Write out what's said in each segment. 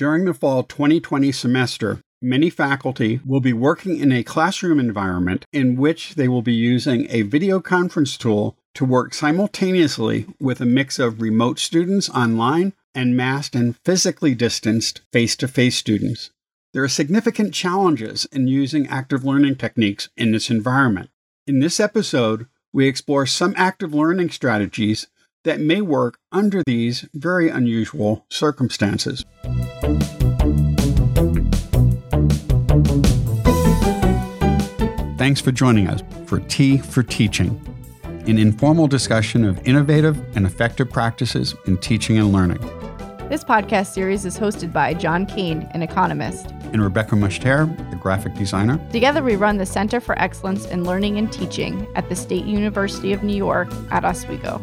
During the fall 2020 semester, many faculty will be working in a classroom environment in which they will be using a video conference tool to work simultaneously with a mix of remote students online and masked and physically distanced face to face students. There are significant challenges in using active learning techniques in this environment. In this episode, we explore some active learning strategies that may work under these very unusual circumstances. Thanks for joining us for Tea for Teaching, an informal discussion of innovative and effective practices in teaching and learning. This podcast series is hosted by John Kane, an economist, and Rebecca Mushtare, a graphic designer. Together, we run the Center for Excellence in Learning and Teaching at the State University of New York at Oswego.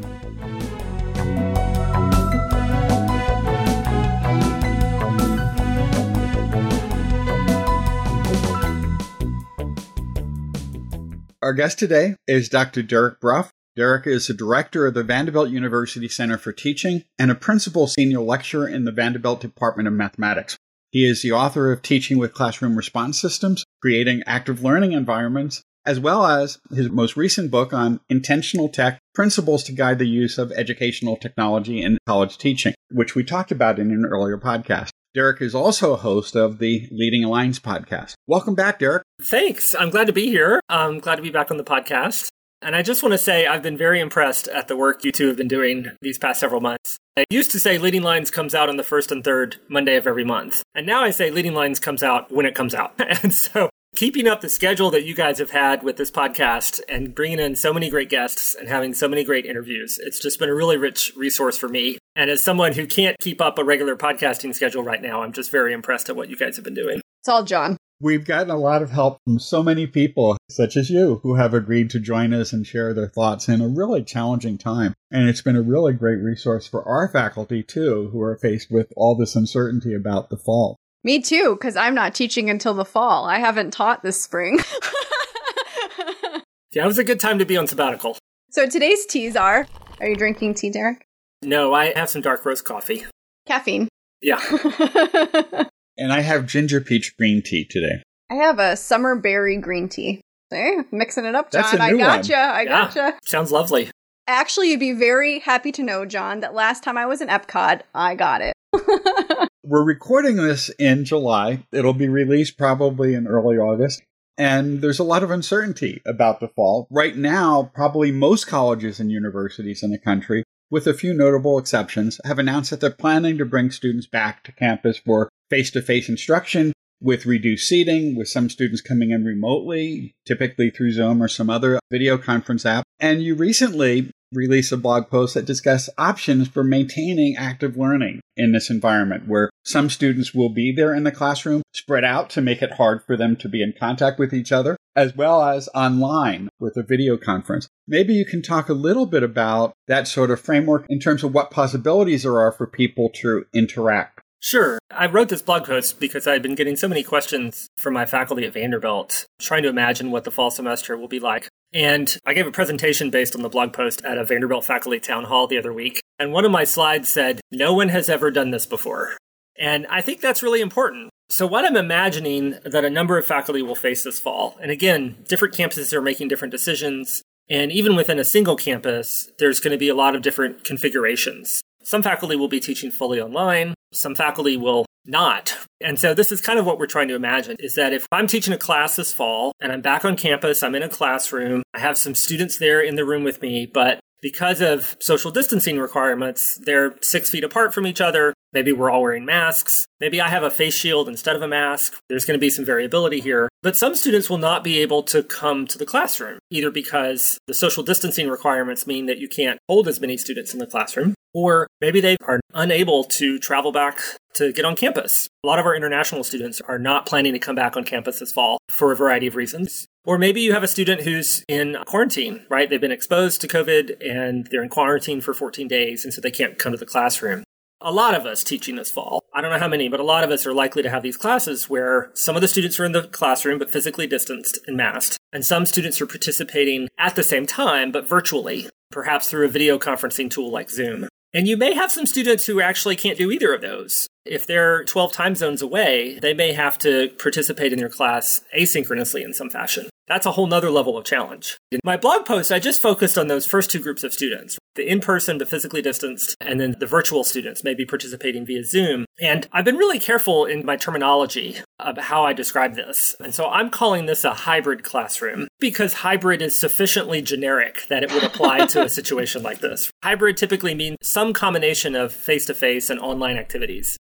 Our guest today is Dr. Derek Bruff. Derek is the director of the Vanderbilt University Center for Teaching and a principal senior lecturer in the Vanderbilt Department of Mathematics. He is the author of Teaching with Classroom Response Systems, Creating Active Learning Environments, as well as his most recent book on intentional tech principles to guide the use of educational technology in college teaching, which we talked about in an earlier podcast. Derek is also a host of the Leading Lines podcast. Welcome back, Derek. Thanks. I'm glad to be here. I'm glad to be back on the podcast. And I just want to say I've been very impressed at the work you two have been doing these past several months. I used to say Leading Lines comes out on the first and third Monday of every month. And now I say Leading Lines comes out when it comes out. and so keeping up the schedule that you guys have had with this podcast and bringing in so many great guests and having so many great interviews, it's just been a really rich resource for me. And as someone who can't keep up a regular podcasting schedule right now, I'm just very impressed at what you guys have been doing. It's all John. We've gotten a lot of help from so many people, such as you, who have agreed to join us and share their thoughts in a really challenging time. And it's been a really great resource for our faculty, too, who are faced with all this uncertainty about the fall. Me too, because I'm not teaching until the fall. I haven't taught this spring. yeah, it was a good time to be on sabbatical. So today's teas are Are you drinking tea, Derek? No, I have some dark roast coffee. Caffeine. Yeah. And I have ginger peach green tea today. I have a summer berry green tea. Hey, mixing it up, John. That's a I new gotcha. one. I Yeah. gotcha. Sounds lovely. Actually, you'd be very happy to know, John, that last time I was in Epcot, I got it. We're recording this in July. It'll be released probably in early August. And there's a lot of uncertainty about the fall. Right now, probably most colleges and universities in the country, with a few notable exceptions, have announced that they're planning to bring students back to campus for face to face instruction with reduced seating, with some students coming in remotely, typically through Zoom or some other video conference app. And you recently released a blog post that discussed options for maintaining active learning in this environment where some students will be there in the classroom spread out to make it hard for them to be in contact with each other, as well as online with a video conference. Maybe you can talk a little bit about that sort of framework in terms of what possibilities there are for people to interact. Sure. I wrote this blog post because I've been getting so many questions from my faculty at Vanderbilt, trying to imagine what the fall semester will be like. And I gave a presentation based on the blog post at a Vanderbilt faculty town hall the other week. And one of my slides said, No one has ever done this before. And I think that's really important. So, what I'm imagining that a number of faculty will face this fall, and again, different campuses are making different decisions. And even within a single campus, there's going to be a lot of different configurations. Some faculty will be teaching fully online, some faculty will not. And so this is kind of what we're trying to imagine is that if I'm teaching a class this fall and I'm back on campus, I'm in a classroom, I have some students there in the room with me, but because of social distancing requirements, they're six feet apart from each other. Maybe we're all wearing masks. Maybe I have a face shield instead of a mask. There's going to be some variability here. But some students will not be able to come to the classroom, either because the social distancing requirements mean that you can't hold as many students in the classroom, or maybe they are unable to travel back to get on campus. A lot of our international students are not planning to come back on campus this fall for a variety of reasons. Or maybe you have a student who's in quarantine, right? They've been exposed to COVID and they're in quarantine for 14 days, and so they can't come to the classroom. A lot of us teaching this fall, I don't know how many, but a lot of us are likely to have these classes where some of the students are in the classroom but physically distanced and masked, and some students are participating at the same time but virtually, perhaps through a video conferencing tool like Zoom. And you may have some students who actually can't do either of those. If they're 12 time zones away, they may have to participate in their class asynchronously in some fashion. That's a whole nother level of challenge. In my blog post, I just focused on those first two groups of students the in person but physically distanced, and then the virtual students, maybe participating via Zoom. And I've been really careful in my terminology of how I describe this. And so I'm calling this a hybrid classroom because hybrid is sufficiently generic that it would apply to a situation like this. Hybrid typically means some combination of face to face and online activities.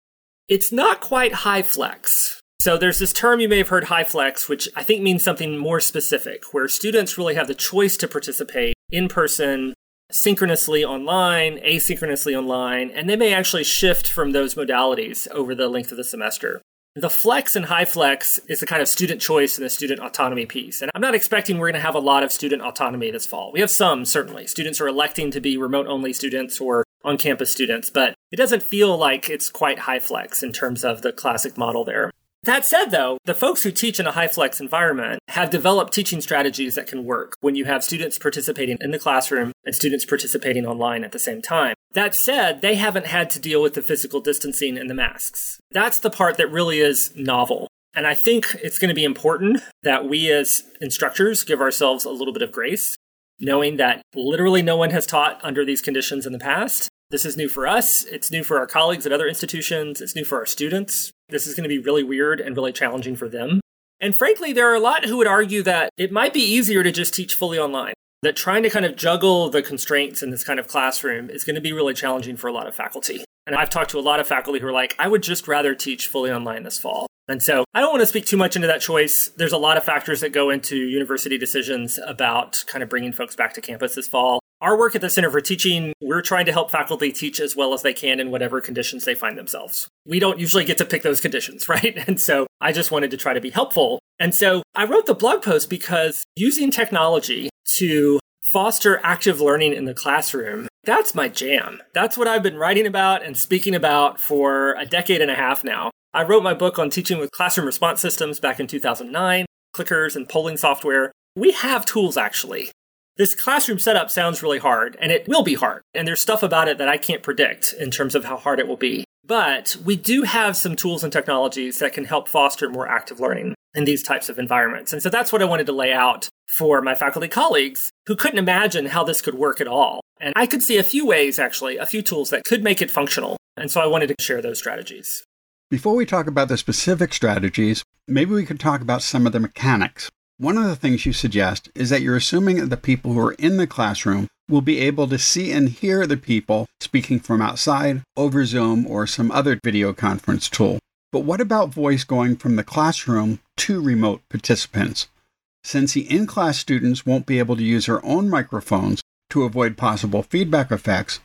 It's not quite HyFlex. So there's this term you may have heard HyFlex, which I think means something more specific, where students really have the choice to participate in person, synchronously online, asynchronously online, and they may actually shift from those modalities over the length of the semester. The flex and HyFlex is a kind of student choice and the student autonomy piece. And I'm not expecting we're going to have a lot of student autonomy this fall. We have some, certainly. Students are electing to be remote only students or on campus students, but it doesn't feel like it's quite HyFlex in terms of the classic model there. That said, though, the folks who teach in a HyFlex environment have developed teaching strategies that can work when you have students participating in the classroom and students participating online at the same time. That said, they haven't had to deal with the physical distancing and the masks. That's the part that really is novel. And I think it's going to be important that we as instructors give ourselves a little bit of grace, knowing that literally no one has taught under these conditions in the past. This is new for us. It's new for our colleagues at other institutions. It's new for our students. This is going to be really weird and really challenging for them. And frankly, there are a lot who would argue that it might be easier to just teach fully online. That trying to kind of juggle the constraints in this kind of classroom is going to be really challenging for a lot of faculty. And I've talked to a lot of faculty who are like, I would just rather teach fully online this fall. And so I don't want to speak too much into that choice. There's a lot of factors that go into university decisions about kind of bringing folks back to campus this fall. Our work at the Center for Teaching, we're trying to help faculty teach as well as they can in whatever conditions they find themselves. We don't usually get to pick those conditions, right? And so I just wanted to try to be helpful. And so I wrote the blog post because using technology to foster active learning in the classroom, that's my jam. That's what I've been writing about and speaking about for a decade and a half now. I wrote my book on teaching with classroom response systems back in 2009, clickers and polling software. We have tools actually this classroom setup sounds really hard, and it will be hard. And there's stuff about it that I can't predict in terms of how hard it will be. But we do have some tools and technologies that can help foster more active learning in these types of environments. And so that's what I wanted to lay out for my faculty colleagues who couldn't imagine how this could work at all. And I could see a few ways, actually, a few tools that could make it functional. And so I wanted to share those strategies. Before we talk about the specific strategies, maybe we could talk about some of the mechanics. One of the things you suggest is that you're assuming that the people who are in the classroom will be able to see and hear the people speaking from outside over Zoom or some other video conference tool. But what about voice going from the classroom to remote participants? Since the in class students won't be able to use their own microphones to avoid possible feedback effects,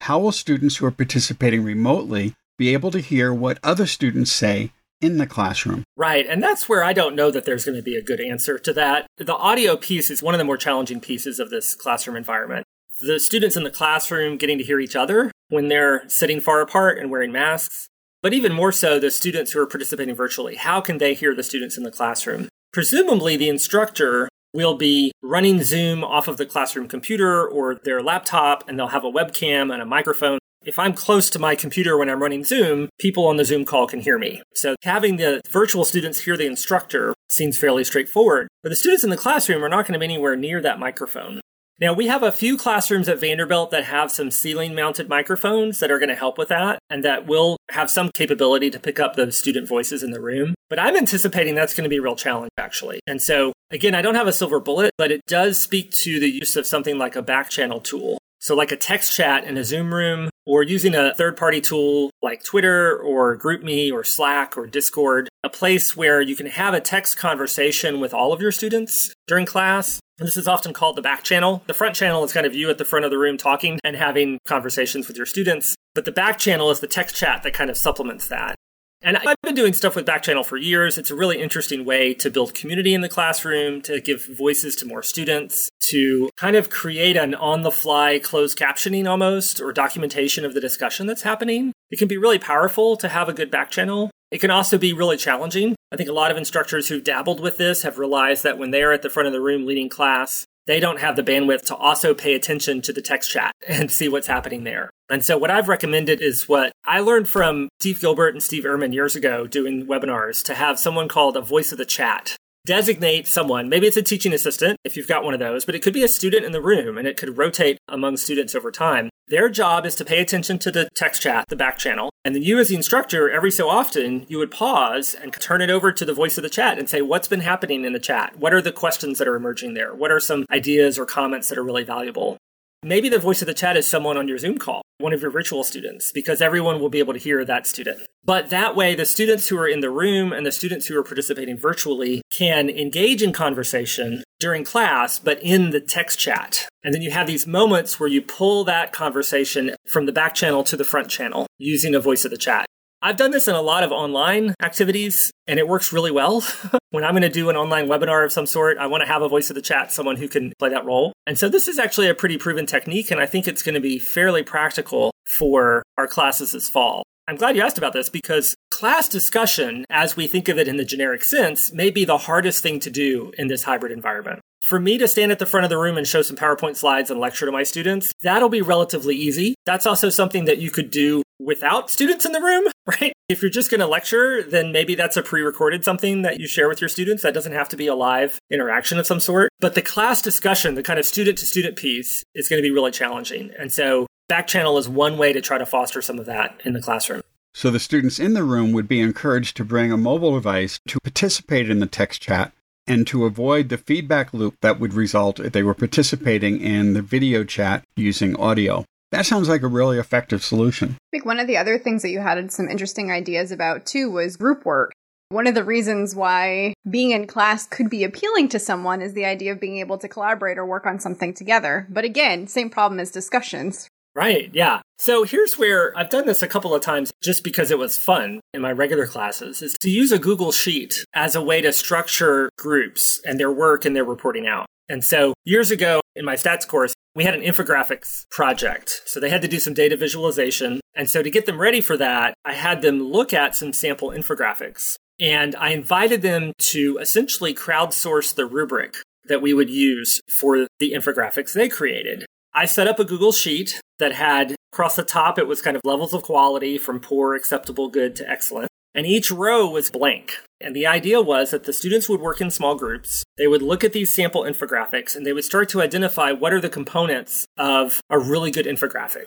how will students who are participating remotely be able to hear what other students say in the classroom. Right. And that's where I don't know that there's going to be a good answer to that. The audio piece is one of the more challenging pieces of this classroom environment. The students in the classroom getting to hear each other when they're sitting far apart and wearing masks. But even more so, the students who are participating virtually. How can they hear the students in the classroom? Presumably, the instructor will be running Zoom off of the classroom computer or their laptop, and they'll have a webcam and a microphone if I'm close to my computer when I'm running Zoom, people on the Zoom call can hear me. So having the virtual students hear the instructor seems fairly straightforward. But the students in the classroom are not going to be anywhere near that microphone. Now, we have a few classrooms at Vanderbilt that have some ceiling mounted microphones that are going to help with that and that will have some capability to pick up the student voices in the room. But I'm anticipating that's going to be a real challenge, actually. And so, again, I don't have a silver bullet, but it does speak to the use of something like a back channel tool. So, like a text chat in a Zoom room or using a third party tool like Twitter or GroupMe or Slack or Discord, a place where you can have a text conversation with all of your students during class. And this is often called the back channel. The front channel is kind of you at the front of the room talking and having conversations with your students. But the back channel is the text chat that kind of supplements that. And I've been doing stuff with Backchannel for years. It's a really interesting way to build community in the classroom, to give voices to more students, to kind of create an on the fly closed captioning almost or documentation of the discussion that's happening. It can be really powerful to have a good backchannel. It can also be really challenging. I think a lot of instructors who've dabbled with this have realized that when they're at the front of the room leading class, they don't have the bandwidth to also pay attention to the text chat and see what's happening there. And so what I've recommended is what I learned from Steve Gilbert and Steve Ehrmann years ago doing webinars to have someone called a voice of the chat designate someone. Maybe it's a teaching assistant if you've got one of those, but it could be a student in the room and it could rotate among students over time. Their job is to pay attention to the text chat, the back channel. And then you, as the instructor, every so often, you would pause and turn it over to the voice of the chat and say, What's been happening in the chat? What are the questions that are emerging there? What are some ideas or comments that are really valuable? Maybe the voice of the chat is someone on your Zoom call, one of your virtual students, because everyone will be able to hear that student. But that way, the students who are in the room and the students who are participating virtually can engage in conversation during class, but in the text chat. And then you have these moments where you pull that conversation from the back channel to the front channel using a voice of the chat. I've done this in a lot of online activities and it works really well. when I'm going to do an online webinar of some sort, I want to have a voice of the chat, someone who can play that role. And so this is actually a pretty proven technique, and I think it's going to be fairly practical for our classes this fall. I'm glad you asked about this because class discussion, as we think of it in the generic sense, may be the hardest thing to do in this hybrid environment. For me to stand at the front of the room and show some PowerPoint slides and lecture to my students, that'll be relatively easy. That's also something that you could do without students in the room, right? If you're just going to lecture, then maybe that's a pre recorded something that you share with your students. That doesn't have to be a live interaction of some sort. But the class discussion, the kind of student to student piece, is going to be really challenging. And so back channel is one way to try to foster some of that in the classroom. So the students in the room would be encouraged to bring a mobile device to participate in the text chat and to avoid the feedback loop that would result if they were participating in the video chat using audio. That sounds like a really effective solution. I think one of the other things that you had some interesting ideas about too was group work. One of the reasons why being in class could be appealing to someone is the idea of being able to collaborate or work on something together. But again, same problem as discussions. Right, yeah. So here's where I've done this a couple of times just because it was fun in my regular classes is to use a Google Sheet as a way to structure groups and their work and their reporting out. And so years ago in my stats course, we had an infographics project. So they had to do some data visualization. And so to get them ready for that, I had them look at some sample infographics. And I invited them to essentially crowdsource the rubric that we would use for the infographics they created. I set up a Google Sheet that had across the top, it was kind of levels of quality from poor, acceptable, good to excellent. And each row was blank. And the idea was that the students would work in small groups. They would look at these sample infographics and they would start to identify what are the components of a really good infographic.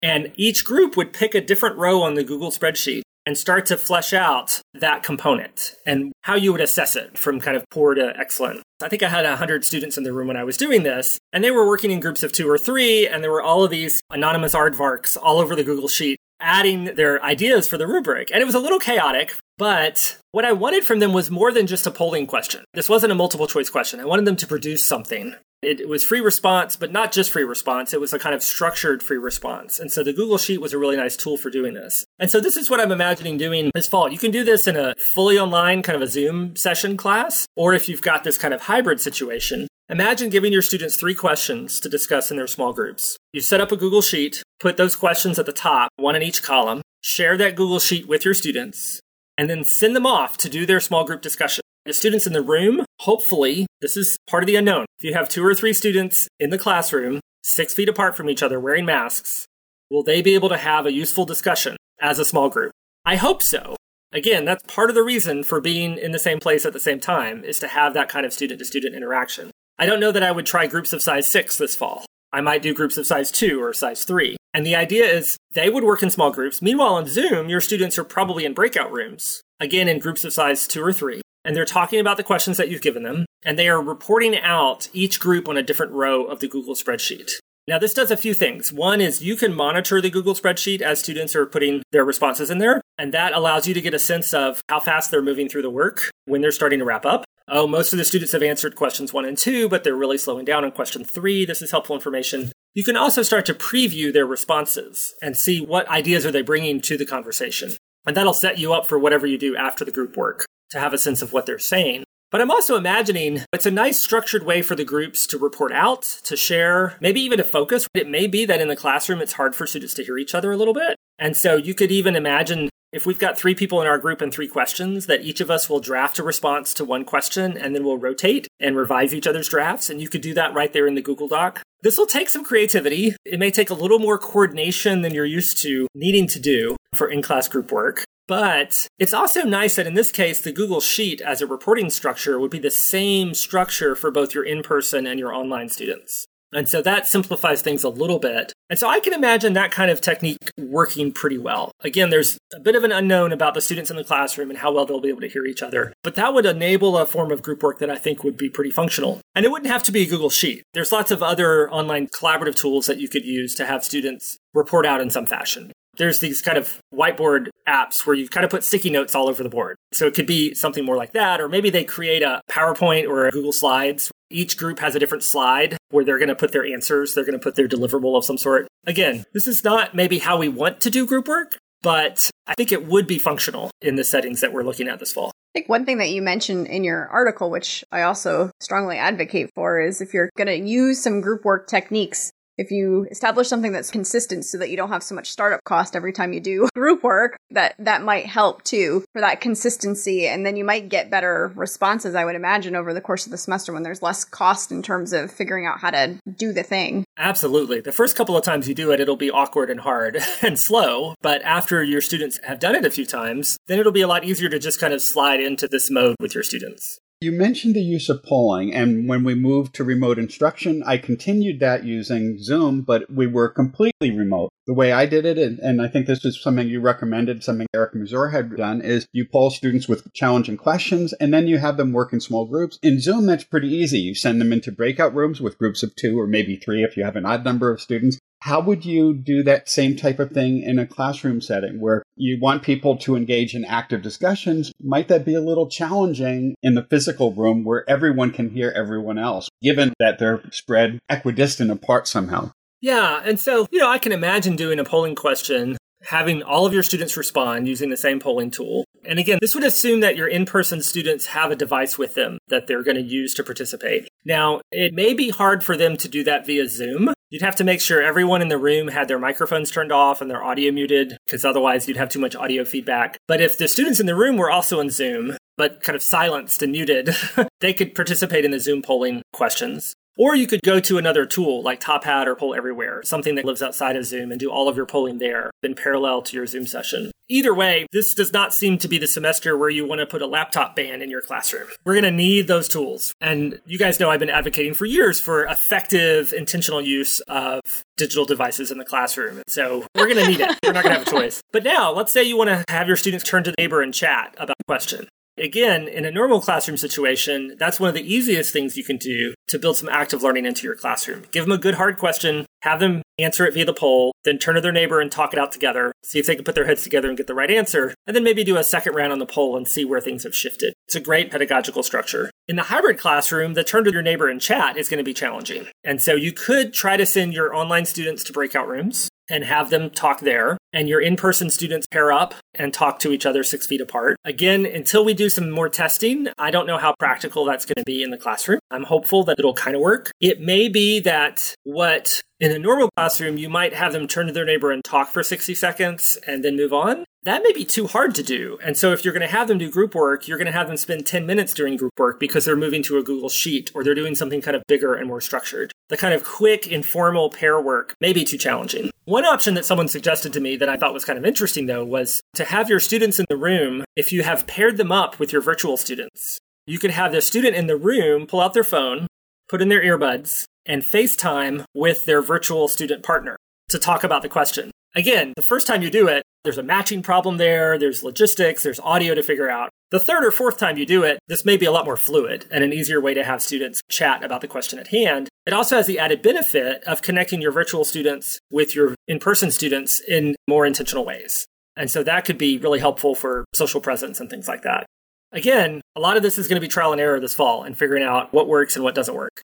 And each group would pick a different row on the Google spreadsheet and start to flesh out that component and how you would assess it from kind of poor to excellent. I think I had 100 students in the room when I was doing this, and they were working in groups of two or three, and there were all of these anonymous aardvarks all over the Google Sheet adding their ideas for the rubric. And it was a little chaotic, but what I wanted from them was more than just a polling question. This wasn't a multiple choice question. I wanted them to produce something. It, was free response, but not just free response. It was a kind of structured free response. And so the Google Sheet was a really nice tool for doing this. And so this is what I'm imagining doing this fall. You can do this in a fully online kind of a Zoom session class, or if you've got this kind of hybrid situation, Imagine giving your students three questions to discuss in their small groups. You set up a Google Sheet, put those questions at the top, one in each column, share that Google Sheet with your students, and then send them off to do their small group discussion. The students in the room, hopefully, this is part of the unknown. If you have two or three students in the classroom, six feet apart from each other, wearing masks, will they be able to have a useful discussion as a small group? I hope so. Again, that's part of the reason for being in the same place at the same time is to have that kind of student to student interaction. I don't know that I would try groups of size six this fall. I might do groups of size two or size three. And the idea is they would work in small groups. Meanwhile, on Zoom, your students are probably in breakout rooms, again, in groups of size two or three. And they're talking about the questions that you've given them, and they are reporting out each group on a different row of the Google spreadsheet. Now, this does a few things. One is you can monitor the Google spreadsheet as students are putting their responses in there, and that allows you to get a sense of how fast they're moving through the work when they're starting to wrap up oh, most of the students have answered questions one and two, but they're really slowing down on question three. This is helpful information. You can also start to preview their responses and see what ideas are they bringing to the conversation. And that'll set you up for whatever you do after the group work to have a sense of what they're saying. But I'm also imagining it's a nice structured way for the groups to report out, to share, maybe even to focus. It may be that in the classroom it's hard for students to hear each other a little bit. And so you could even imagine if we've got three people in our group and three questions, that each of us will draft a response to one question and then we'll rotate and revise each other's drafts. And you could do that right there in the Google Doc. This will take some creativity. It may take a little more coordination than you're used to needing to do for in class group work. But it's also nice that in this case, the Google Sheet as a reporting structure would be the same structure for both your in person and your online students. And so that simplifies things a little bit. And so I can imagine that kind of technique working pretty well. Again, there's a bit of an unknown about the students in the classroom and how well they'll be able to hear each other. But that would enable a form of group work that I think would be pretty functional. And it wouldn't have to be a Google Sheet. There's lots of other online collaborative tools that you could use to have students report out in some fashion there's these kind of whiteboard apps where you kind of put sticky notes all over the board. So it could be something more like that, or maybe they create a PowerPoint or a Google Slides. Each group has a different slide where they're going to put their answers, they're going to put their deliverable of some sort. Again, this is not maybe how we want to do group work, but I think it would be functional in the settings that we're looking at this fall. I think one thing that you mentioned in your article, which I also strongly advocate for, is if you're going to use some group work techniques, if you establish something that's consistent so that you don't have so much startup cost every time you do group work that that might help too for that consistency. And then you might get better responses i would imagine over the course of the semester when there's less cost in terms of figuring out how to do the thing. Absolutely. The first couple of times you do it it'll be awkward and hard and slow. But after your students have done it a few times then it'll be a lot easier to just kind of slide into this mode with your students you mentioned the use of polling, and when we moved to remote instruction, I continued that using Zoom, but we were completely remote. The way I did it, and, and I think this is something you recommended, something Eric Mazur had done, is you poll students with challenging questions, and then you have them work in small groups. In Zoom, that's pretty easy. You send them into breakout rooms with groups of two or maybe three if you have an odd number of students, how would you do that same type of thing in a classroom setting where you want people to engage in active discussions? Might that be a little challenging in the physical room where everyone can hear everyone else, given that they're spread equidistant apart somehow? Yeah. And so, you know, I can imagine doing a polling question having all of your students respond using the same polling tool. And again, this would assume that your in person students have a device with them that they're going to use to participate. Now, it may be hard for them to do that via Zoom. You'd have to make sure everyone in the room had their microphones turned off and their audio muted, because otherwise you'd have too much audio feedback. But if the students in the room were also in Zoom, but kind of silenced and muted, they could participate in the Zoom polling questions. Or you could go to another tool like Top Hat or Poll Everywhere, something that lives outside of Zoom, and do all of your polling there in parallel to your Zoom session. Either way, this does not seem to be the semester where you want to put a laptop ban in your classroom. We're going to need those tools. And you guys know I've been advocating for years for effective, intentional use of digital devices in the classroom. So we're going to need it. We're not going to have a choice. But now, let's say you want to have your students turn to the neighbor and chat about a question. Again, in a normal classroom situation, that's one of the easiest things you can do to build some active learning into your classroom. Give them a good hard question, have them answer it via the poll, then turn to their neighbor and talk it out together, see if they can put their heads together and get the right answer, and then maybe do a second round on the poll and see where things have shifted. It's a great pedagogical structure. In the hybrid classroom, the turn to your neighbor and chat is going to be challenging. And so you could try to send your online students to breakout rooms and have them talk there. And your in person students pair up and talk to each other six feet apart. Again, until we do some more testing, I don't know how practical that's going to be in the classroom. I'm hopeful that it'll kind of work. It may be that what in a normal classroom, you might have them turn to their neighbor and talk for 60 seconds and then move on. That may be too hard to do. And so if you're going to have them do group work, you're going to have them spend 10 minutes doing group work because they're moving to a Google Sheet or they're doing something kind of bigger and more structured. The kind of quick, informal pair work may be too challenging. One option that someone suggested to me that I thought was kind of interesting though was to have your students in the room if you have paired them up with your virtual students. You could have the student in the room pull out their phone, put in their earbuds, and FaceTime with their virtual student partner to talk about the question. Again, the first time you do it, there's a matching problem there, there's logistics, there's audio to figure out. The third or fourth time you do it, this may be a lot more fluid and an easier way to have students chat about the question at hand. It also has the added benefit of connecting your virtual students with your in person students in more intentional ways. And so that could be really helpful for social presence and things like that. Again, a lot of this is going to be trial and error this fall and figuring out what works and what doesn't work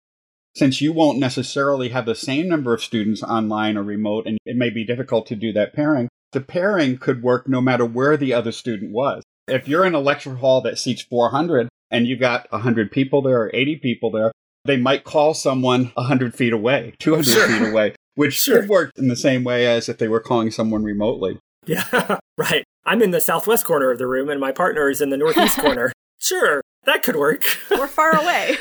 since you won't necessarily have the same number of students online or remote, and it may be difficult to do that pairing, the pairing could work no matter where the other student was. If you're in a lecture hall that seats 400 and you've got 100 people there or 80 people there, they might call someone 100 feet away, 200 sure. feet away, which sure. could work in the same way as if they were calling someone remotely. Yeah, right. I'm in the southwest corner of the room and my partner is in the northeast corner. Sure, that could work. We're far away.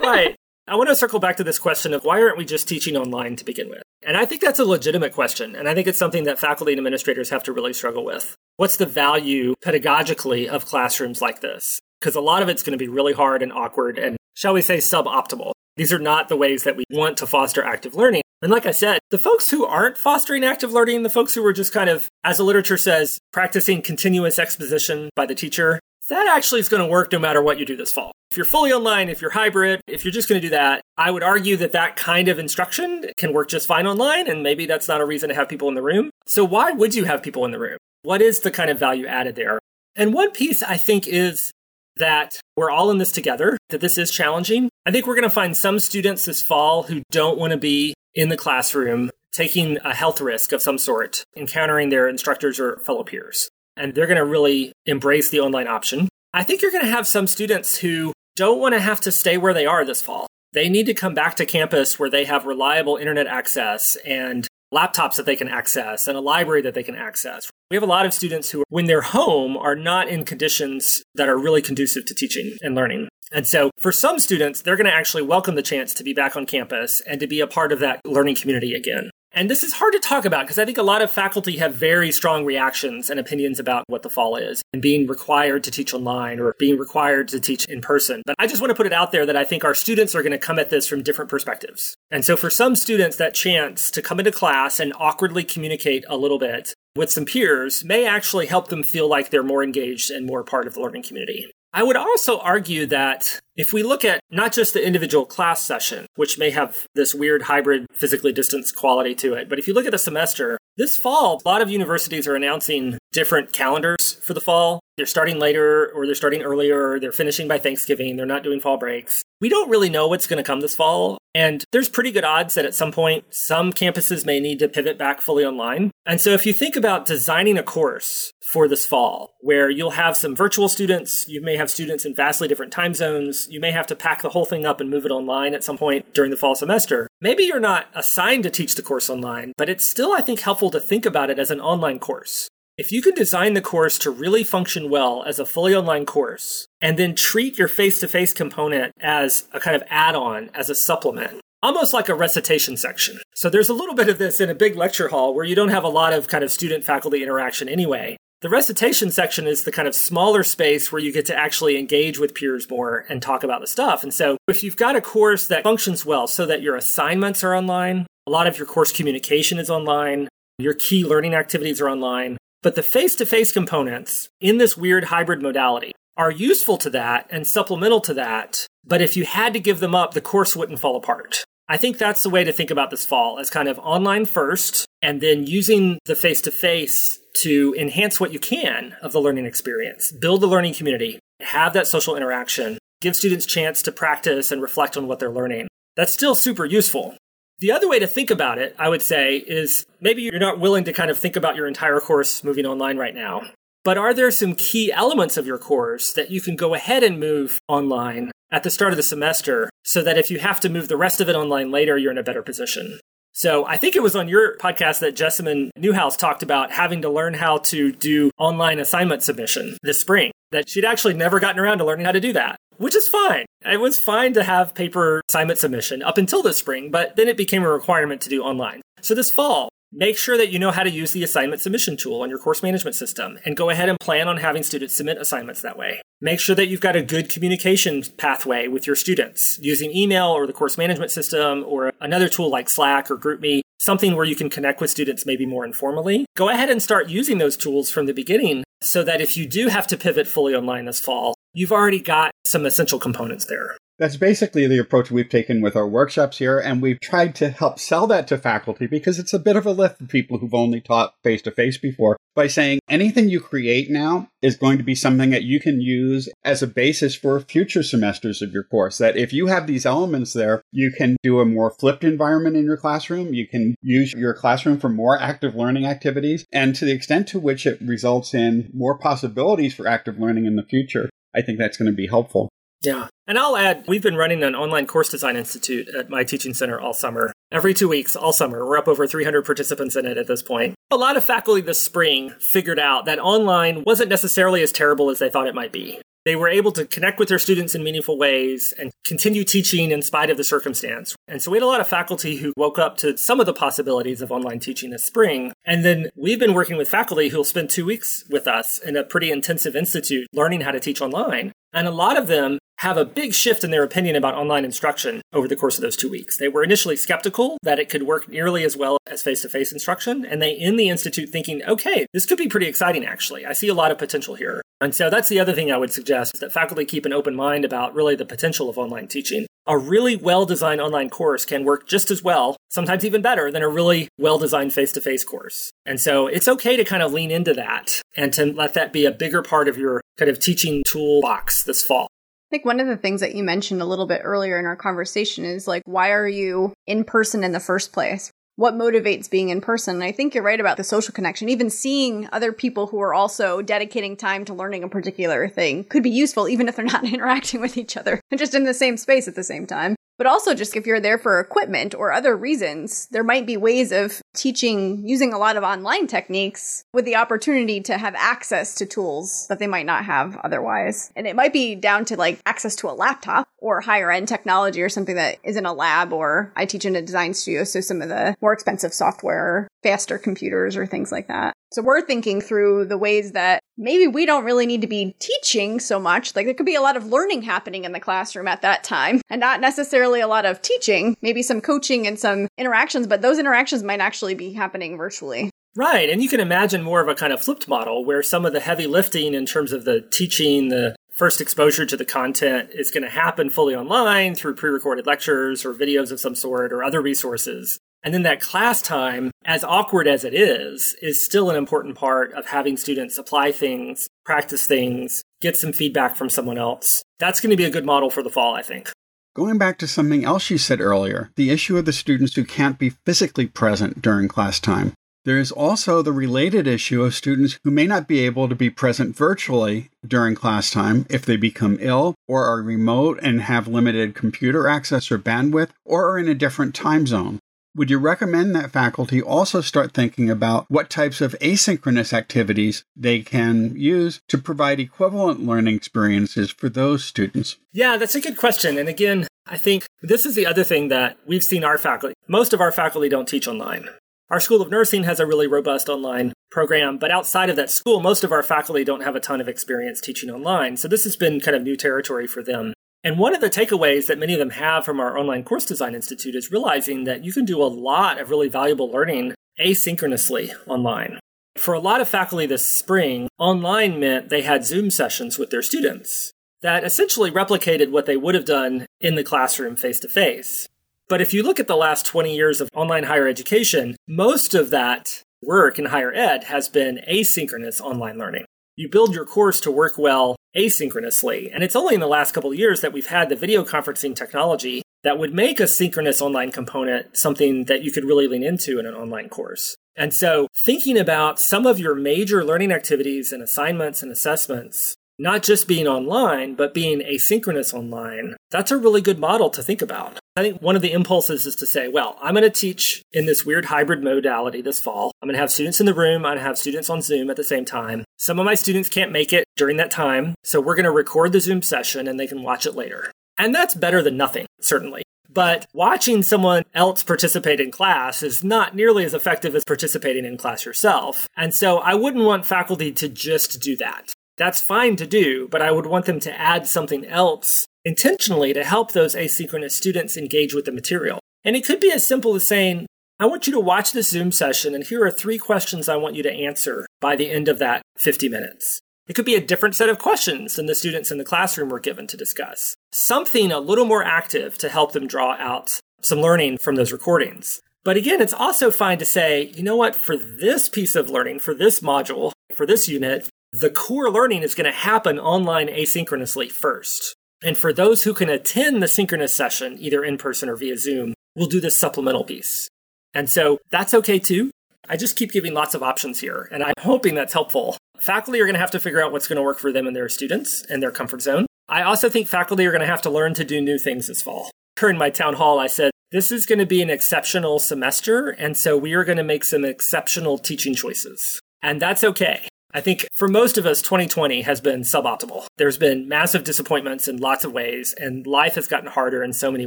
right. I want to circle back to this question of why aren't we just teaching online to begin with? And I think that's a legitimate question. And I think it's something that faculty and administrators have to really struggle with. What's the value pedagogically of classrooms like this? Because a lot of it's going to be really hard and awkward and, shall we say, suboptimal. These are not the ways that we want to foster active learning. And like I said, the folks who aren't fostering active learning, the folks who are just kind of, as the literature says, practicing continuous exposition by the teacher, that actually is going to work no matter what you do this fall. If you're fully online, if you're hybrid, if you're just going to do that, I would argue that that kind of instruction can work just fine online, and maybe that's not a reason to have people in the room. So why would you have people in the room? What is the kind of value added there? And one piece I think is that we're all in this together, that this is challenging. I think we're going to find some students this fall who don't want to be in the classroom taking a health risk of some sort, encountering their instructors or fellow peers and they're going to really embrace the online option. I think you're going to have some students who don't want to have to stay where they are this fall. They need to come back to campus where they have reliable internet access and laptops that they can access and a library that they can access. We have a lot of students who, when they're home, are not in conditions that are really conducive to teaching and learning. And so for some students, they're going to actually welcome the chance to be back on campus and to be a part of that learning community again. And this is hard to talk about because I think a lot of faculty have very strong reactions and opinions about what the fall is and being required to teach online or being required to teach in person. But I just want to put it out there that I think our students are going to come at this from different perspectives. And so for some students, that chance to come into class and awkwardly communicate a little bit with some peers may actually help them feel like they're more engaged and more part of the learning community. I would also argue that if we look at not just the individual class session, which may have this weird hybrid physically distanced quality to it, but if you look at the semester, this fall, a lot of universities are announcing different calendars for the fall. They're starting later or they're starting earlier, they're finishing by Thanksgiving, they're not doing fall breaks. We don't really know what's going to come this fall, and there's pretty good odds that at some point some campuses may need to pivot back fully online. And so if you think about designing a course for this fall, where you'll have some virtual students, you may have students in vastly different time zones, you may have to pack the whole thing up and move it online at some point during the fall semester. Maybe you're not assigned to teach the course online, but it's still, I think, helpful to think about it as an online course. If you can design the course to really function well as a fully online course, and then treat your face to face component as a kind of add on, as a supplement, almost like a recitation section. So there's a little bit of this in a big lecture hall where you don't have a lot of kind of student faculty interaction anyway. The recitation section is the kind of smaller space where you get to actually engage with peers more and talk about the stuff. And so if you've got a course that functions well so that your assignments are online, a lot of your course communication is online, your key learning activities are online, but the face to face components in this weird hybrid modality are useful to that and supplemental to that. But if you had to give them up, the course wouldn't fall apart. I think that's the way to think about this fall as kind of online first and then using the face to face to enhance what you can of the learning experience, build the learning community, have that social interaction, give students chance to practice and reflect on what they're learning. That's still super useful. The other way to think about it, I would say, is maybe you're not willing to kind of think about your entire course moving online right now. But are there some key elements of your course that you can go ahead and move online at the start of the semester so that if you have to move the rest of it online later, you're in a better position? So I think it was on your podcast that Jessamyn Neuhaus talked about having to learn how to do online assignment submission this spring, that she'd actually never gotten around to learning how to do that which is fine. It was fine to have paper assignment submission up until this spring, but then it became a requirement to do online. So this fall, Make sure that you know how to use the assignment submission tool on your course management system and go ahead and plan on having students submit assignments that way. Make sure that you've got a good communication pathway with your students using email or the course management system or another tool like Slack or GroupMe, something where you can connect with students maybe more informally. Go ahead and start using those tools from the beginning so that if you do have to pivot fully online this fall, you've already got some essential components there. That's basically the approach we've taken with our workshops here, and we've tried to help sell that to faculty because it's a bit of a lift for people who've only taught face to face before by saying anything you create now is going to be something that you can use as a basis for future semesters of your course. That if you have these elements there, you can do a more flipped environment in your classroom. You can use your classroom for more active learning activities. And to the extent to which it results in more possibilities for active learning in the future, I think that's going to be helpful. Yeah. And I'll add, we've been running an online course design institute at my teaching center all summer. Every two weeks, all summer. We're up over 300 participants in it at this point. A lot of faculty this spring figured out that online wasn't necessarily as terrible as they thought it might be. They were able to connect with their students in meaningful ways and continue teaching in spite of the circumstance. And so we had a lot of faculty who woke up to some of the possibilities of online teaching this spring. And then we've been working with faculty who will spend two weeks with us in a pretty intensive institute learning how to teach online. And a lot of them have a big shift in their opinion about online instruction over the course of those two weeks. They were initially skeptical that it could work nearly as well as face to face instruction, and they in the institute thinking, okay, this could be pretty exciting actually. I see a lot of potential here. And so that's the other thing I would suggest is that faculty keep an open mind about really the potential of online teaching. A really well designed online course can work just as well, sometimes even better, than a really well designed face to face course. And so it's okay to kind of lean into that and to let that be a bigger part of your kind of teaching toolbox this fall. I think one of the things that you mentioned a little bit earlier in our conversation is like, why are you in person in the first place? What motivates being in person? And I think you're right about the social connection. Even seeing other people who are also dedicating time to learning a particular thing could be useful, even if they're not interacting with each other just in the same space at the same time. But also, just if you're there for equipment or other reasons, there might be ways of teaching using a lot of online techniques with the opportunity to have access to tools that they might not have otherwise. And it might be down to like access to a laptop or higher end technology or something that is in a lab or I teach in a design studio. So some of the more expensive software, faster computers or things like that. So we're thinking through the ways that maybe we don't really need to be teaching so much. Like there could be a lot of learning happening in the classroom at that time and not necessarily a lot of teaching, maybe some coaching and some interactions, but those interactions might actually be happening virtually. Right. And you can imagine more of a kind of flipped model where some of the heavy lifting in terms of the teaching, the first exposure to the content is going to happen fully online through pre recorded lectures or videos of some sort or other resources. And then that class time, as awkward as it is, is still an important part of having students apply things, practice things, get some feedback from someone else. That's going to be a good model for the fall, I think. Going back to something else you said earlier, the issue of the students who can't be physically present during class time. There is also the related issue of students who may not be able to be present virtually during class time if they become ill or are remote and have limited computer access or bandwidth or are in a different time zone. Would you recommend that faculty also start thinking about what types of asynchronous activities they can use to provide equivalent learning experiences for those students? Yeah, that's a good question. And again, I think this is the other thing that we've seen our faculty. Most of our faculty don't teach online. Our School of Nursing has a really robust online program, but outside of that school, most of our faculty don't have a ton of experience teaching online. So this has been kind of new territory for them. And one of the takeaways that many of them have from our online course design institute is realizing that you can do a lot of really valuable learning asynchronously online. For a lot of faculty this spring, online meant they had Zoom sessions with their students that essentially replicated what they would have done in the classroom face to face. But if you look at the last 20 years of online higher education, most of that work in higher ed has been asynchronous online learning. You build your course to work well asynchronously. And it's only in the last couple of years that we've had the video conferencing technology that would make a synchronous online component something that you could really lean into in an online course. And so thinking about some of your major learning activities and assignments and assessments not just being online, but being asynchronous online, that's a really good model to think about. I think one of the impulses is to say, well, I'm going to teach in this weird hybrid modality this fall. I'm going to have students in the room. I'm going to have students on Zoom at the same time. Some of my students can't make it during that time. So we're going to record the Zoom session and they can watch it later. And that's better than nothing, certainly. But watching someone else participate in class is not nearly as effective as participating in class yourself. And so I wouldn't want faculty to just do that. That's fine to do, but I would want them to add something else intentionally to help those asynchronous students engage with the material. And it could be as simple as saying, I want you to watch this Zoom session, and here are three questions I want you to answer by the end of that 50 minutes. It could be a different set of questions than the students in the classroom were given to discuss. Something a little more active to help them draw out some learning from those recordings. But again, it's also fine to say, you know what, for this piece of learning, for this module, for this unit, the core learning is going to happen online asynchronously first. And for those who can attend the synchronous session, either in person or via Zoom, we'll do this supplemental piece. And so that's okay too. I just keep giving lots of options here, and I'm hoping that's helpful. Faculty are going to have to figure out what's going to work for them and their students and their comfort zone. I also think faculty are going to have to learn to do new things this fall. during my town hall, I said, this is going to be an exceptional semester. And so we are going to make some exceptional teaching choices. And that's okay. I think for most of us, 2020 has been suboptimal. There's been massive disappointments in lots of ways, and life has gotten harder in so many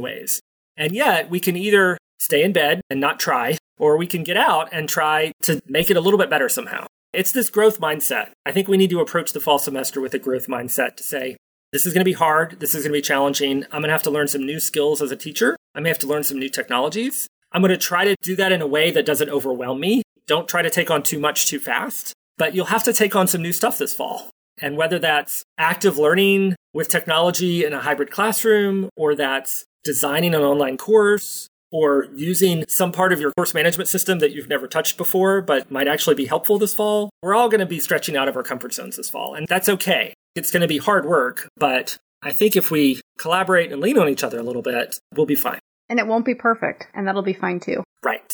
ways. And yet, we can either stay in bed and not try, or we can get out and try to make it a little bit better somehow. It's this growth mindset. I think we need to approach the fall semester with a growth mindset to say, this is going to be hard. This is going to be challenging. I'm going to have to learn some new skills as a teacher. I may have to learn some new technologies. I'm going to try to do that in a way that doesn't overwhelm me. Don't try to take on too much too fast, but you'll have to take on some new stuff this fall. And whether that's active learning with technology in a hybrid classroom, or that's designing an online course, or using some part of your course management system that you've never touched before, but might actually be helpful this fall, we're all going to be stretching out of our comfort zones this fall. And that's okay. It's going to be hard work, but I think if we collaborate and lean on each other a little bit, we'll be fine. And it won't be perfect, and that'll be fine too. Right.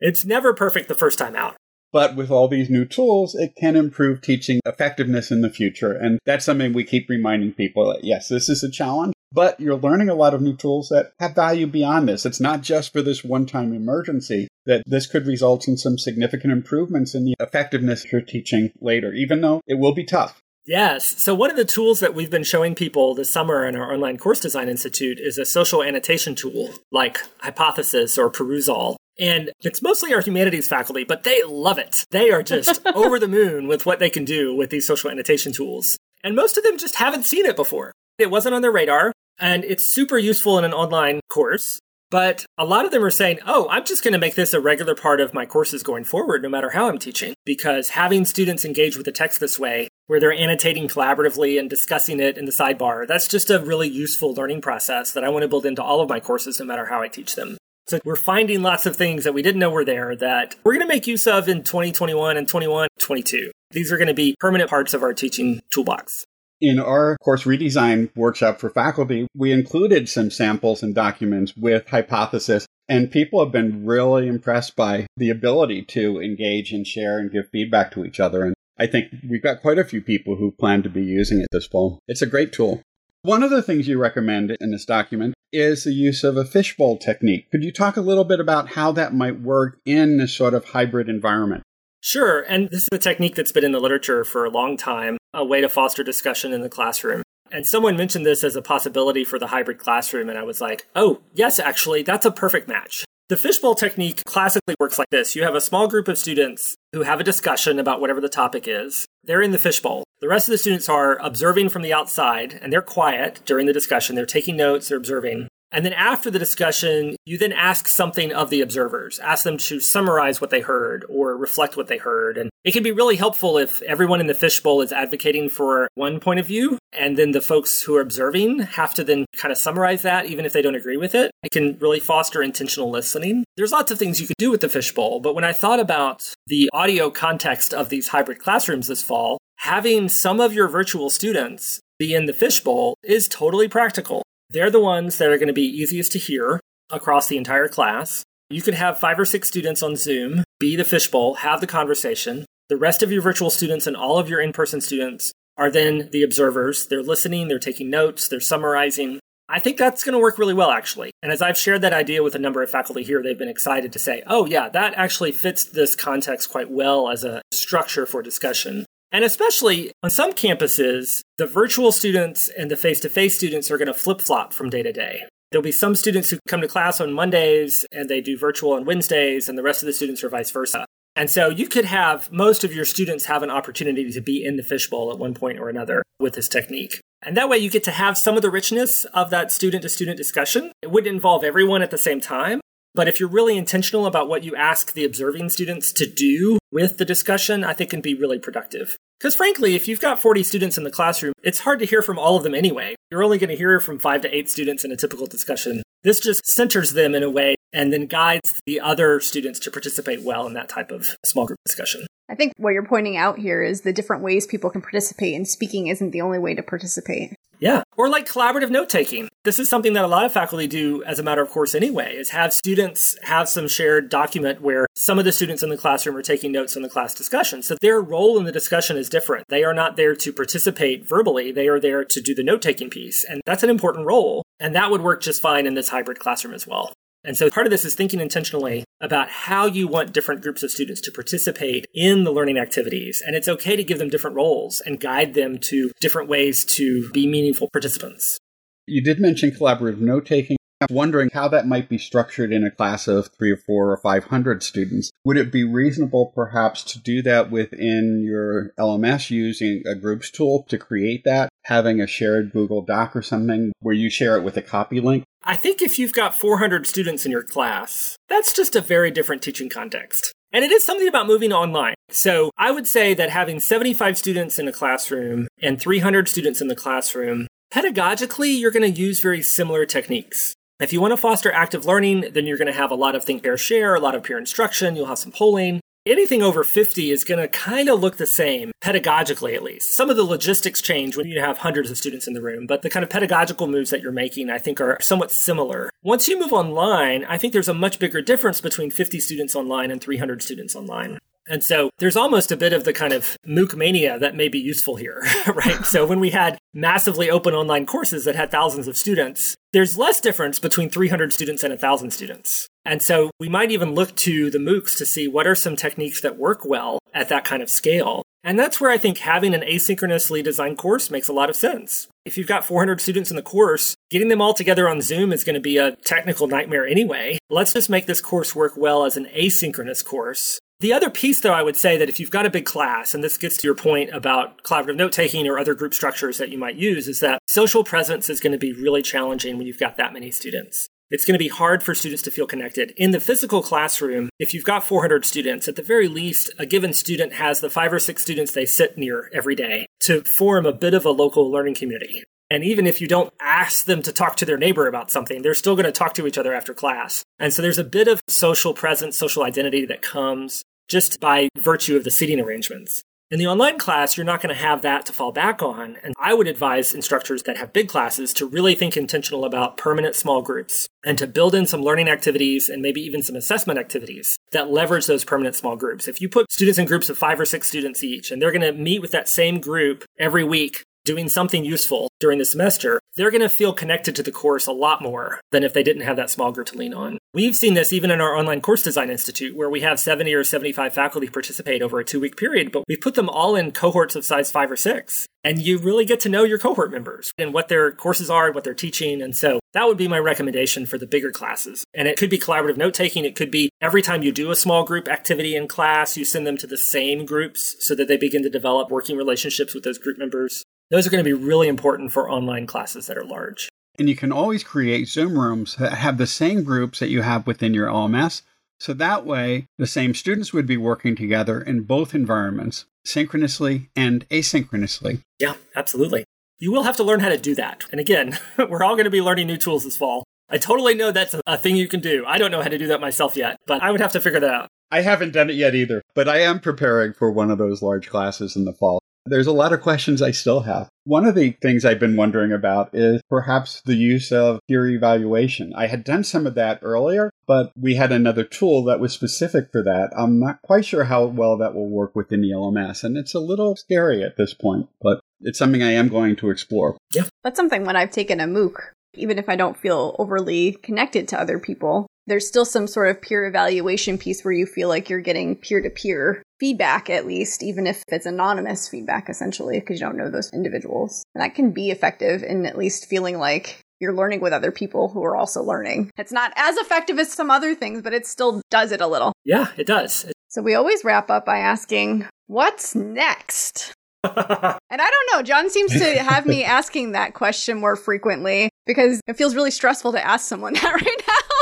It's never perfect the first time out. But with all these new tools, it can improve teaching effectiveness in the future. And that's something we keep reminding people that yes, this is a challenge, but you're learning a lot of new tools that have value beyond this. It's not just for this one time emergency, that this could result in some significant improvements in the effectiveness for teaching later, even though it will be tough. Yes. So, one of the tools that we've been showing people this summer in our online course design institute is a social annotation tool like Hypothesis or Perusall. And it's mostly our humanities faculty, but they love it. They are just over the moon with what they can do with these social annotation tools. And most of them just haven't seen it before. It wasn't on their radar, and it's super useful in an online course. But a lot of them are saying, oh, I'm just going to make this a regular part of my courses going forward, no matter how I'm teaching. Because having students engage with the text this way, where they're annotating collaboratively and discussing it in the sidebar, that's just a really useful learning process that I want to build into all of my courses, no matter how I teach them. So we're finding lots of things that we didn't know were there that we're going to make use of in 2021 and 21, 22. These are going to be permanent parts of our teaching toolbox. In our course redesign workshop for faculty, we included some samples and documents with Hypothesis, and people have been really impressed by the ability to engage and share and give feedback to each other. And I think we've got quite a few people who plan to be using it this fall. It's a great tool. One of the things you recommend in this document is the use of a fishbowl technique. Could you talk a little bit about how that might work in this sort of hybrid environment? Sure. And this is a technique that's been in the literature for a long time, a way to foster discussion in the classroom. And someone mentioned this as a possibility for the hybrid classroom, and I was like, oh, yes, actually, that's a perfect match. The fishbowl technique classically works like this you have a small group of students who have a discussion about whatever the topic is. They're in the fishbowl. The rest of the students are observing from the outside, and they're quiet during the discussion. They're taking notes, they're observing. And then after the discussion, you then ask something of the observers. Ask them to summarize what they heard or reflect what they heard. And it can be really helpful if everyone in the fishbowl is advocating for one point of view, and then the folks who are observing have to then kind of summarize that, even if they don't agree with it. It can really foster intentional listening. There's lots of things you could do with the fishbowl, but when I thought about the audio context of these hybrid classrooms this fall, having some of your virtual students be in the fishbowl is totally practical. They're the ones that are going to be easiest to hear across the entire class. You could have five or six students on Zoom, be the fishbowl, have the conversation. The rest of your virtual students and all of your in person students are then the observers. They're listening, they're taking notes, they're summarizing. I think that's going to work really well, actually. And as I've shared that idea with a number of faculty here, they've been excited to say, oh, yeah, that actually fits this context quite well as a structure for discussion. And especially on some campuses, the virtual students and the face to face students are going to flip flop from day to day. There'll be some students who come to class on Mondays and they do virtual on Wednesdays, and the rest of the students are vice versa. And so you could have most of your students have an opportunity to be in the fishbowl at one point or another with this technique. And that way you get to have some of the richness of that student to student discussion. It wouldn't involve everyone at the same time, but if you're really intentional about what you ask the observing students to do with the discussion, I think can be really productive. Because frankly, if you've got 40 students in the classroom, it's hard to hear from all of them anyway. You're only going to hear from five to eight students in a typical discussion. This just centers them in a way and then guides the other students to participate well in that type of small group discussion. I think what you're pointing out here is the different ways people can participate, and speaking isn't the only way to participate. Yeah. Or like collaborative note taking. This is something that a lot of faculty do as a matter of course anyway, is have students have some shared document where some of the students in the classroom are taking notes on the class discussion. So their role in the discussion is different. They are not there to participate verbally. They are there to do the note taking piece. And that's an important role. And that would work just fine in this hybrid classroom as well. And so part of this is thinking intentionally about how you want different groups of students to participate in the learning activities. And it's okay to give them different roles and guide them to different ways to be meaningful participants. You did mention collaborative note taking. I'm wondering how that might be structured in a class of three or four or 500 students. Would it be reasonable perhaps to do that within your LMS using a groups tool to create that, having a shared Google Doc or something where you share it with a copy link? I think if you've got 400 students in your class, that's just a very different teaching context. And it is something about moving online. So I would say that having 75 students in a classroom and 300 students in the classroom, pedagogically, you're going to use very similar techniques. If you want to foster active learning, then you're going to have a lot of think, pair, share, a lot of peer instruction, you'll have some polling. Anything over 50 is going to kind of look the same, pedagogically at least. Some of the logistics change when you have hundreds of students in the room, but the kind of pedagogical moves that you're making, I think, are somewhat similar. Once you move online, I think there's a much bigger difference between 50 students online and 300 students online. And so there's almost a bit of the kind of MOOC mania that may be useful here, right? so when we had massively open online courses that had thousands of students, there's less difference between 300 students and 1,000 students. And so we might even look to the MOOCs to see what are some techniques that work well at that kind of scale. And that's where I think having an asynchronously designed course makes a lot of sense. If you've got 400 students in the course, getting them all together on Zoom is going to be a technical nightmare anyway. Let's just make this course work well as an asynchronous course the other piece, though, I would say that if you've got a big class, and this gets to your point about collaborative note taking or other group structures that you might use, is that social presence is going to be really challenging when you've got that many students. It's going to be hard for students to feel connected. In the physical classroom, if you've got 400 students, at the very least, a given student has the five or six students they sit near every day to form a bit of a local learning community. And even if you don't ask them to talk to their neighbor about something, they're still going to talk to each other after class. And so there's a bit of social presence, social identity that comes just by virtue of the seating arrangements. In the online class, you're not going to have that to fall back on. And I would advise instructors that have big classes to really think intentional about permanent small groups and to build in some learning activities and maybe even some assessment activities that leverage those permanent small groups. If you put students in groups of five or six students each and they're going to meet with that same group every week doing something useful during the semester, they're going to feel connected to the course a lot more than if they didn't have that small group to lean on. We've seen this even in our online course design institute where we have 70 or 75 faculty participate over a two week period, but we put them all in cohorts of size five or six. And you really get to know your cohort members and what their courses are and what they're teaching. And so that would be my recommendation for the bigger classes. And it could be collaborative note taking. It could be every time you do a small group activity in class, you send them to the same groups so that they begin to develop working relationships with those group members. Those are going to be really important for online classes that are large. And you can always create Zoom rooms that have the same groups that you have within your LMS. So that way, the same students would be working together in both environments, synchronously and asynchronously. Yeah, absolutely. You will have to learn how to do that. And again, we're all going to be learning new tools this fall. I totally know that's a thing you can do. I don't know how to do that myself yet, but I would have to figure that out. I haven't done it yet either, but I am preparing for one of those large classes in the fall. There's a lot of questions I still have. One of the things I've been wondering about is perhaps the use of peer evaluation. I had done some of that earlier, but we had another tool that was specific for that. I'm not quite sure how well that will work within the LMS, and it's a little scary at this point, but it's something I am going to explore. Yeah. That's something when I've taken a MOOC, even if I don't feel overly connected to other people, there's still some sort of peer evaluation piece where you feel like you're getting peer to peer feedback, at least, even if it's anonymous feedback, essentially, because you don't know those individuals. And that can be effective in at least feeling like you're learning with other people who are also learning. It's not as effective as some other things, but it still does it a little. Yeah, it does. So we always wrap up by asking, what's next? and I don't know. John seems to have me asking that question more frequently because it feels really stressful to ask someone that right now.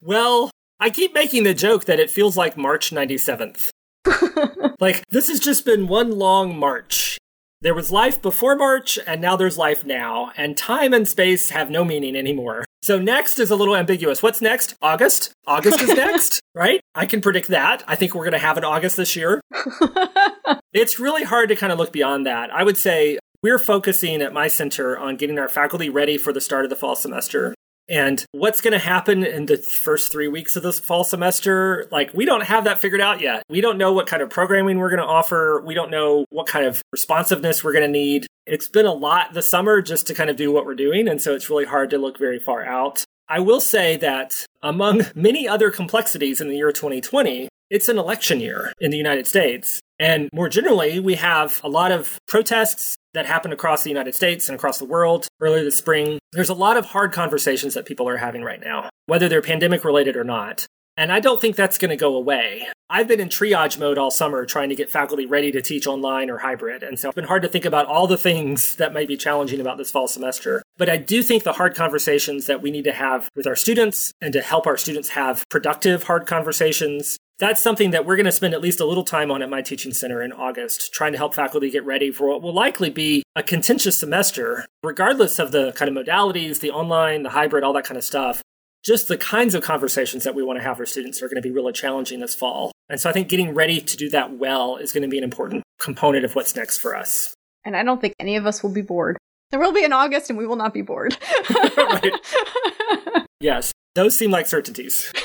Well, I keep making the joke that it feels like March 97th. like, this has just been one long march. There was life before March, and now there's life now, and time and space have no meaning anymore. So next is a little ambiguous. What's next? August? August is next, right? I can predict that. I think we're going to have an August this year. it's really hard to kind of look beyond that. I would say we're focusing at my center on getting our faculty ready for the start of the fall semester. And what's going to happen in the first three weeks of this fall semester? Like, we don't have that figured out yet. We don't know what kind of programming we're going to offer. We don't know what kind of responsiveness we're going to need. It's been a lot this summer just to kind of do what we're doing. And so it's really hard to look very far out. I will say that among many other complexities in the year 2020, it's an election year in the United States. And more generally, we have a lot of protests that happened across the United States and across the world earlier this spring. There's a lot of hard conversations that people are having right now, whether they're pandemic related or not. And I don't think that's going to go away. I've been in triage mode all summer trying to get faculty ready to teach online or hybrid. And so it's been hard to think about all the things that might be challenging about this fall semester. But I do think the hard conversations that we need to have with our students and to help our students have productive hard conversations that's something that we're going to spend at least a little time on at my teaching center in August, trying to help faculty get ready for what will likely be a contentious semester, regardless of the kind of modalities, the online, the hybrid, all that kind of stuff. Just the kinds of conversations that we want to have for students are going to be really challenging this fall. And so I think getting ready to do that well is going to be an important component of what's next for us. And I don't think any of us will be bored. There will be in August and we will not be bored. Yes, those seem like certainties.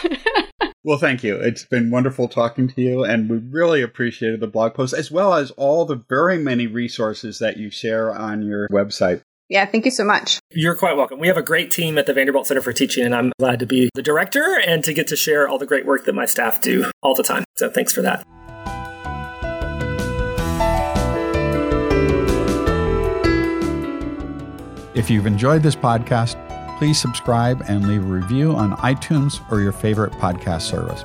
Well, thank you. It's been wonderful talking to you, and we really appreciated the blog post as well as all the very many resources that you share on your website. Yeah, thank you so much. You're quite welcome. We have a great team at the Vanderbilt Center for Teaching, and I'm glad to be the director and to get to share all the great work that my staff do all the time. So thanks for that. If you've enjoyed this podcast, please subscribe and leave a review on iTunes or your favorite podcast service.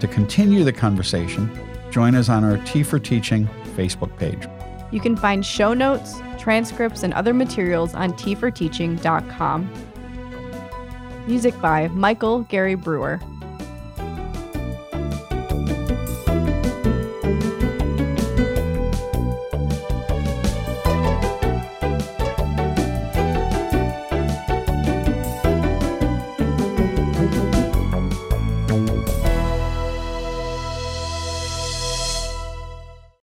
To continue the conversation, join us on our Tea for Teaching Facebook page. You can find show notes, transcripts, and other materials on teaforteaching.com. Music by Michael Gary Brewer.